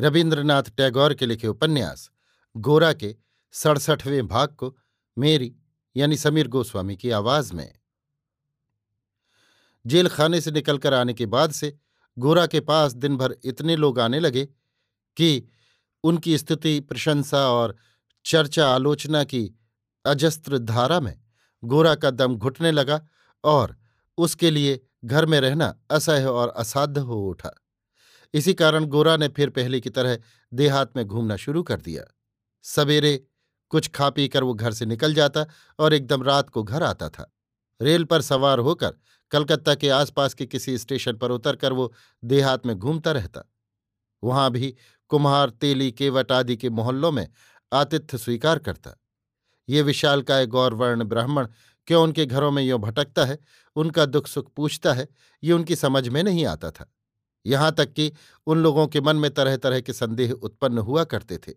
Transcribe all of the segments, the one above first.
रविन्द्रनाथ टैगोर के लिखे उपन्यास, गोरा के सड़सठवें भाग को मेरी, यानी समीर गोस्वामी की आवाज़ में। जेल खाने से निकलकर आने के बाद से गोरा के पास दिन भर इतने लोग आने लगे कि उनकी स्तुति प्रशंसा और चर्चा आलोचना की अजस्त्र धारा में गोरा का दम घुटने लगा और उसके लिए घर में रहना असह्य और असाध्य हो उठा। इसी कारण गोरा ने फिर पहले की तरह देहात में घूमना शुरू कर दिया। सवेरे कुछ खा पी कर वो घर से निकल जाता और एकदम रात को घर आता था। रेल पर सवार होकर कलकत्ता के आसपास के किसी स्टेशन पर उतरकर वो देहात में घूमता रहता। वहाँ भी कुम्हार, तेली, केवट आदि के मोहल्लों में आतिथ्य स्वीकार करता। ये विशालकाय गौरवर्ण ब्राह्मण क्यों उनके घरों में यों भटकता है, उनका दुख सुख पूछता है, ये उनकी समझ में नहीं आता था। यहाँ तक कि उन लोगों के मन में तरह तरह के संदेह उत्पन्न हुआ करते थे।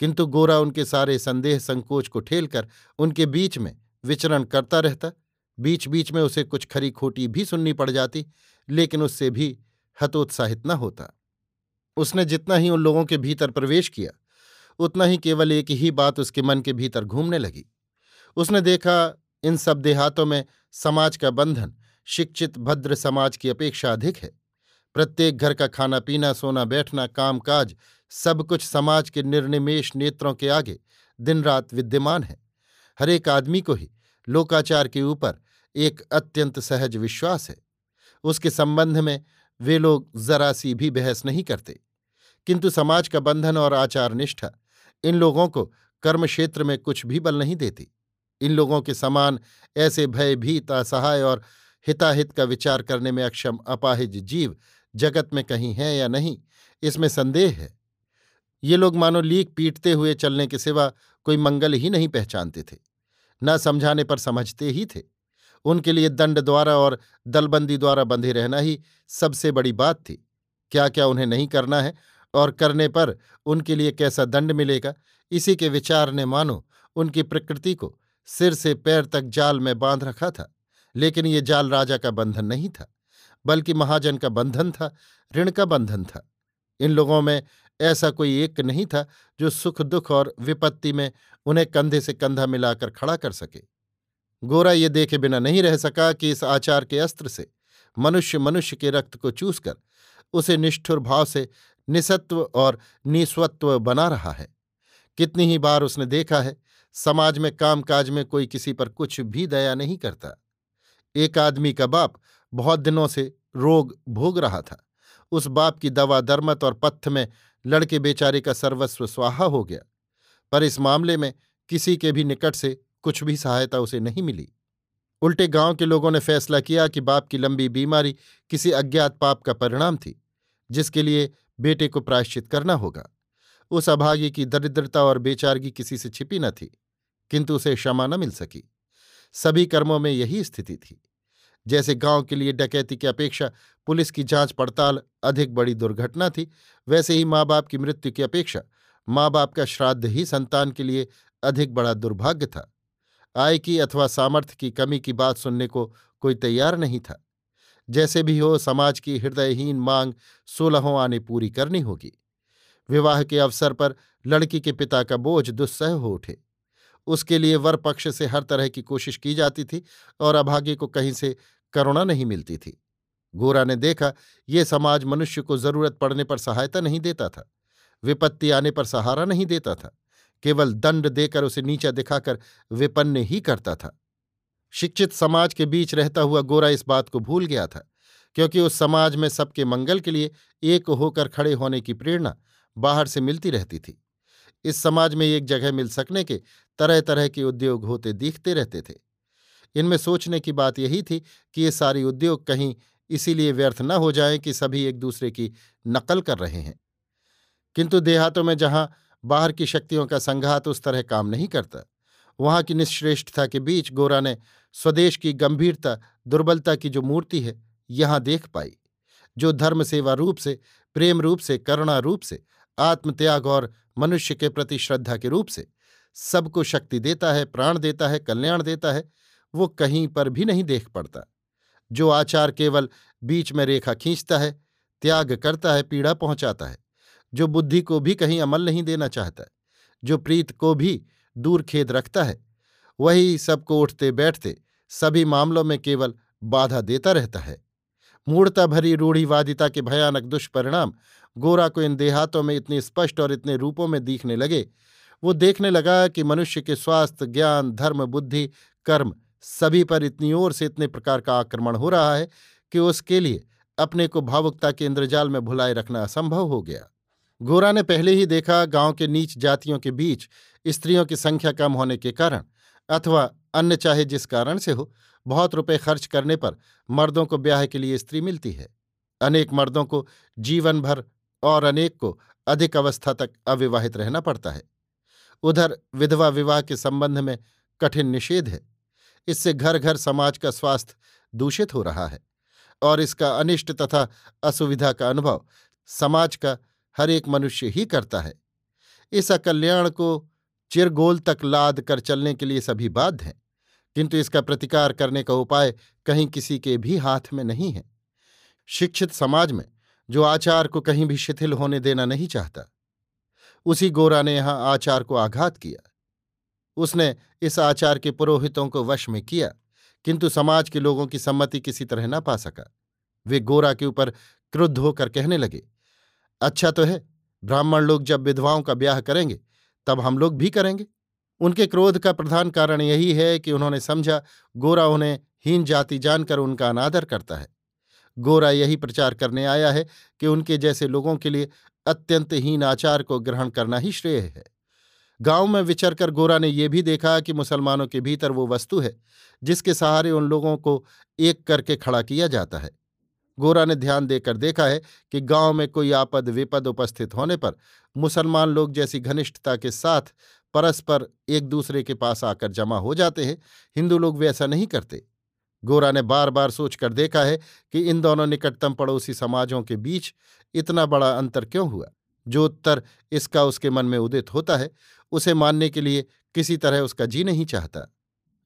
किंतु गोरा उनके सारे संदेह संकोच को ठेलकर उनके बीच में विचरण करता रहता। बीच बीच में उसे कुछ खरी खोटी भी सुननी पड़ जाती, लेकिन उससे भी हतोत्साहित न होता। उसने जितना ही उन लोगों के भीतर प्रवेश किया, उतना ही केवल एक ही बात उसके मन के भीतर घूमने लगी। उसने देखा, इन सब देहातों में समाज का बंधन, शिक्षित, भद्र समाज की अपेक्षा अधिक है। प्रत्येक घर का खाना पीना, सोना बैठना काम काज सब कुछ समाज के निर्निमेश नेत्रों के आगे दिन रात विद्यमान है। हरेक आदमी को ही लोकाचार के ऊपर एक अत्यंत सहज विश्वास है। उसके संबंध में वे लोग जरा सी भी बहस नहीं करते। किंतु समाज का बंधन और आचार निष्ठा इन लोगों को कर्म क्षेत्र में कुछ भी बल नहीं देती। इन लोगों के समान ऐसे भयभीत, असहाय और हिताहित का विचार करने में अक्षम अपाहिज जीव जगत में कहीं है या नहीं, इसमें संदेह है। ये लोग मानो लीक पीटते हुए चलने के सिवा कोई मंगल ही नहीं पहचानते थे, न समझाने पर समझते ही थे। उनके लिए दंड द्वारा और दलबंदी द्वारा बंधे रहना ही सबसे बड़ी बात थी। क्या क्या उन्हें नहीं करना है और करने पर उनके लिए कैसा दंड मिलेगा, इसी के विचार ने मानो उनकी प्रकृति को सिर से पैर तक जाल में बाँध रखा था, लेकिन ये जाल राजा का बंधन नहीं था। बल्कि महाजन का बंधन था, ऋण का बंधन था। इन लोगों में ऐसा कोई एक नहीं था जो सुख दुख और विपत्ति में उन्हें कंधे से कंधा मिलाकर खड़ा कर सके। गोरा ये देखे बिना नहीं रह सका कि इस आचार के अस्त्र से, मनुष्य मनुष्य के रक्त को चूसकर, उसे निष्ठुर भाव से निसत्व और निस्वत्व बना रहा है। कितनी ही बार उसने देखा है, समाज में, कामकाज में कोई किसी पर कुछ भी दया नहीं करता। एक आदमी का बाप बहुत दिनों से रोग भोग रहा था। उस बाप की दवा दरमत और पत्थ में लड़के बेचारे का सर्वस्व स्वाहा हो गया। पर इस मामले में किसी के भी निकट से कुछ भी सहायता उसे नहीं मिली। उल्टे गाँव के लोगों ने फैसला किया कि बाप की लंबी बीमारी किसी अज्ञात पाप का परिणाम थी, जिसके लिए बेटे को प्रायश्चित करना होगा। उस अभागी की दरिद्रता और बेचारगी किसी से छिपी न थी, किंतु उसे क्षमा न मिल सकी। सभी कर्मों में यही स्थिति थी। जैसे गाँव के लिए डकैती की अपेक्षा पुलिस की जाँच पड़ताल अधिक बड़ी दुर्घटना थी, वैसे ही माँ बाप की मृत्यु की अपेक्षा माँ बाप का श्राद्ध ही संतान के लिए अधिक बड़ा दुर्भाग्य था। आय की अथवा सामर्थ्य की कमी की बात सुनने को कोई तैयार नहीं था। जैसे भी हो, समाज की हृदयहीन मांग सोलहों आने पूरी करनी होगी। विवाह के अवसर पर लड़की के पिता का बोझ दुस्सह हो उठे। उसके लिए वर पक्ष से हर तरह की कोशिश की जाती थी और अभागे को कहीं से करुणा नहीं मिलती थी। गोरा ने देखा, ये समाज मनुष्य को ज़रूरत पड़ने पर सहायता नहीं देता था। विपत्ति आने पर सहारा नहीं देता था। केवल दंड देकर उसे नीचा दिखाकर विपन्न ही करता था। शिक्षित समाज के बीच रहता हुआ गोरा इस बात को भूल गया था, क्योंकि उस समाज में सबके मंगल के लिए एक होकर खड़े होने की प्रेरणा बाहर से मिलती रहती थी। इस समाज में एक जगह मिल सकने के तरह तरह के उद्योग होते, दिखते रहते थे। इनमें सोचने की बात यही थी कि ये सारी उद्योग कहीं इसीलिए व्यर्थ न हो जाएँ कि सभी एक दूसरे की नकल कर रहे हैं। किंतु देहातों में जहाँ बाहर की शक्तियों का संघात उस तरह काम नहीं करता, वहाँ की निश्रेष्ठता के बीच गोरा ने स्वदेश की गंभीरता, दुर्बलता की जो मूर्ति है, यहाँ देख पाई, जो धर्म सेवा रूप से, प्रेम रूप से, करुणा रूप से, आत्मत्याग और मनुष्य के प्रति श्रद्धा के रूप से, सबको शक्ति देता है, प्राण देता है, कल्याण देता है वो कहीं पर भी नहीं देख पड़ता। जो आचार केवल बीच में रेखा खींचता है, त्याग करता है, पीड़ा पहुंचाता है। जो बुद्धि को भी कहीं अमल नहीं देना चाहता, जो प्रीत को भी दूर खेद रखता है, वही सबको उठते बैठते सभी मामलों में केवल बाधा देता रहता है। मूर्ता भरी रूढ़ीवादिता के भयानक दुष्परिणाम गोरा को इन देहातों में इतने स्पष्ट और इतने रूपों में दिखने लगे। वो देखने लगा कि मनुष्य के स्वास्थ्य, ज्ञान, धर्म, बुद्धि, कर्म सभी पर इतनी ओर से इतने प्रकार का आक्रमण हो रहा है कि उसके लिए अपने को भावुकता के इंद्रजाल में भुलाए रखना असंभव हो गया। गोरा ने पहले ही देखा गाँव के नीच जातियों के बीच स्त्रियों की संख्या कम होने के कारण, अथवा अन्य चाहे जिस कारण से हो, बहुत रुपए खर्च करने पर मर्दों को ब्याह के लिए स्त्री मिलती है। अनेक मर्दों को जीवन भर और अनेक को अधिक अवस्था तक अविवाहित रहना पड़ता है। उधर विधवा विवाह के संबंध में कठिन निषेध है। इससे घर घर समाज का स्वास्थ्य दूषित हो रहा है और इसका अनिष्ट तथा असुविधा का अनुभव समाज का हर एक मनुष्य ही करता है। इस अकल्याण को चिरगोल तक लाद कर चलने के लिए सभी बाध्य हैं, किंतु इसका प्रतिकार करने का उपाय कहीं किसी के भी हाथ में नहीं है। शिक्षित समाज में जो आचार को कहीं भी शिथिल होने देना नहीं चाहता, उसी गोरा ने यहाँ आचार को आघात किया। उसने इस आचार के पुरोहितों को वश में किया, किंतु समाज के लोगों की सम्मति किसी तरह न पा सका। वे गोरा के ऊपर क्रुद्ध होकर कहने लगे अच्छा तो है, ब्राह्मण लोग जब विधवाओं का ब्याह करेंगे, तब हम लोग भी करेंगे। उनके क्रोध का प्रधान कारण यही है कि उन्होंने समझा, गोरा उन्हें हीन जाति जानकर उनका अनादर करता है। गोरा यही प्रचार करने आया है कि उनके जैसे लोगों के लिए अत्यंत हीन आचार को ग्रहण करना ही श्रेय है। गाँव में विचरकर गोरा ने यह भी देखा कि मुसलमानों के भीतर वो वस्तु है, जिसके सहारे उन लोगों को एक करके खड़ा किया जाता है। गोरा ने ध्यान देकर देखा है कि गाँव में कोई आपद, विपद उपस्थित होने पर मुसलमान लोग जैसी घनिष्ठता के साथ परस्पर एक दूसरे के पास आकर जमा हो जाते हैं। हिंदू लोग वैसा नहीं करते। गोरा ने बार बार सोचकर देखा है कि इन दोनों निकटतम पड़ोसी समाजों के बीच इतना बड़ा अंतर क्यों हुआ? जो उत्तर इसका उसके मन में उदित होता है उसे मानने के लिए किसी तरह उसका जी नहीं चाहता।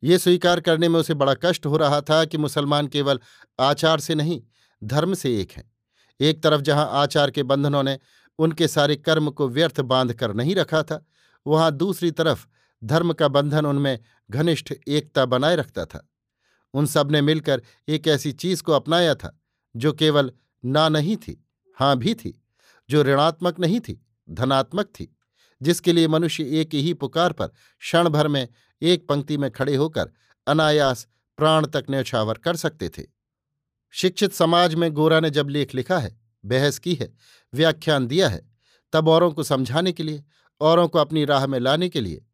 ये स्वीकार करने में उसे बड़ा कष्ट हो रहा था कि मुसलमान केवल आचार से नहीं, धर्म से एक हैं। एक तरफ़ जहाँ आचार के बंधनों ने उनके सारे कर्म को व्यर्थ बाँध कर नहीं रखा था, वहाँ दूसरी तरफ़ धर्म का बंधन उनमें घनिष्ठ एकता बनाए रखता था। उन सबने मिलकर एक ऐसी चीज़ को अपनाया था, जो केवल ना नहीं थी हाँ भी थी, जो ऋणात्मक नहीं थी, धनात्मक थी। जिसके लिए मनुष्य एक ही पुकार पर क्षण भर में एक पंक्ति में खड़े होकर अनायास प्राण तक न्यौछावर कर सकते थे। शिक्षित समाज में गोरा ने जब लेख लिखा है, बहस की है, व्याख्यान दिया है, तब औरों को समझाने के लिए, औरों को अपनी राह में लाने के लिए,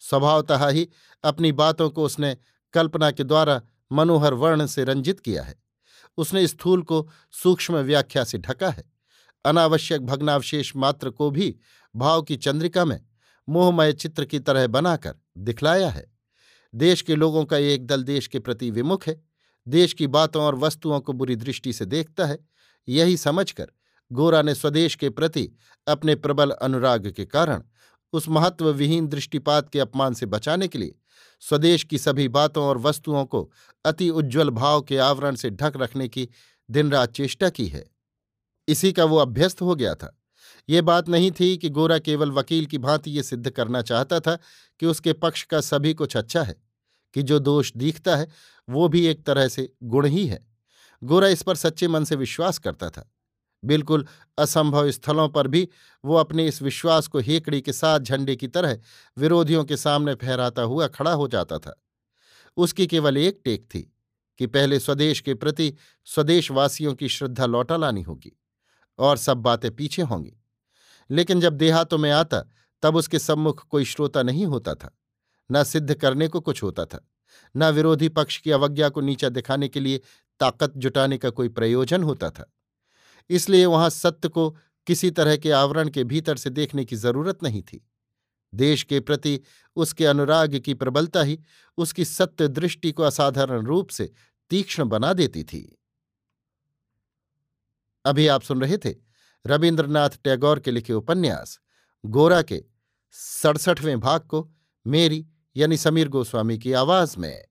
स्वभावतः ही अपनी बातों को उसने कल्पना के द्वारा मनोहर वर्ण से रंजित किया है। उसने स्थूल को सूक्ष्म व्याख्या से ढका है। अनावश्यक भग्नावशेष मात्र को भी भाव की चंद्रिका में मोहमय चित्र की तरह बनाकर दिखलाया है। देश के लोगों का एक दल देश के प्रति विमुख है। देश की बातों और वस्तुओं को बुरी दृष्टि से देखता है। यही समझकर गोरा ने स्वदेश के प्रति अपने प्रबल अनुराग के कारण उस महत्वविहीन दृष्टिपात के अपमान से बचाने के लिए स्वदेश की सभी बातों और वस्तुओं को अति उज्ज्वल भाव के आवरण से ढक रखने की दिन रात चेष्टा की है। इसी का वो अभ्यस्त हो गया था। ये बात नहीं थी कि गोरा केवल वकील की भांति ये सिद्ध करना चाहता था कि उसके पक्ष का सभी कुछ अच्छा है, कि जो दोष दिखता है, वो भी एक तरह से गुण ही है। गोरा इस पर सच्चे मन से विश्वास करता था। बिल्कुल असंभव स्थलों पर भी वो अपने इस विश्वास को हेकड़ी के साथ झंडे की तरह विरोधियों के सामने फहराता हुआ खड़ा हो जाता था। उसकी केवल एक टेक थी कि पहले स्वदेश के प्रति स्वदेशवासियों की श्रद्धा लौटा लानी होगी। और सब बातें पीछे होंगी। लेकिन जब देहातों में आता, तब उसके सम्मुख कोई श्रोता नहीं होता था। न सिद्ध करने को कुछ होता था, न विरोधी पक्ष की अवज्ञा को नीचा दिखाने के लिए ताकत जुटाने का कोई प्रयोजन होता था। इसलिए वहाँ सत्य को किसी तरह के आवरण के भीतर से देखने की ज़रूरत नहीं थी। देश के प्रति उसके अनुराग की प्रबलता ही उसकी सत्य दृष्टि को असाधारण रूप से तीक्ष्ण बना देती थी। अभी आप सुन रहे थे रविन्द्रनाथ टैगोर के लिखे उपन्यास, गोरा के सड़सठवें भाग को मेरी यानी समीर गोस्वामी की आवाज़ में।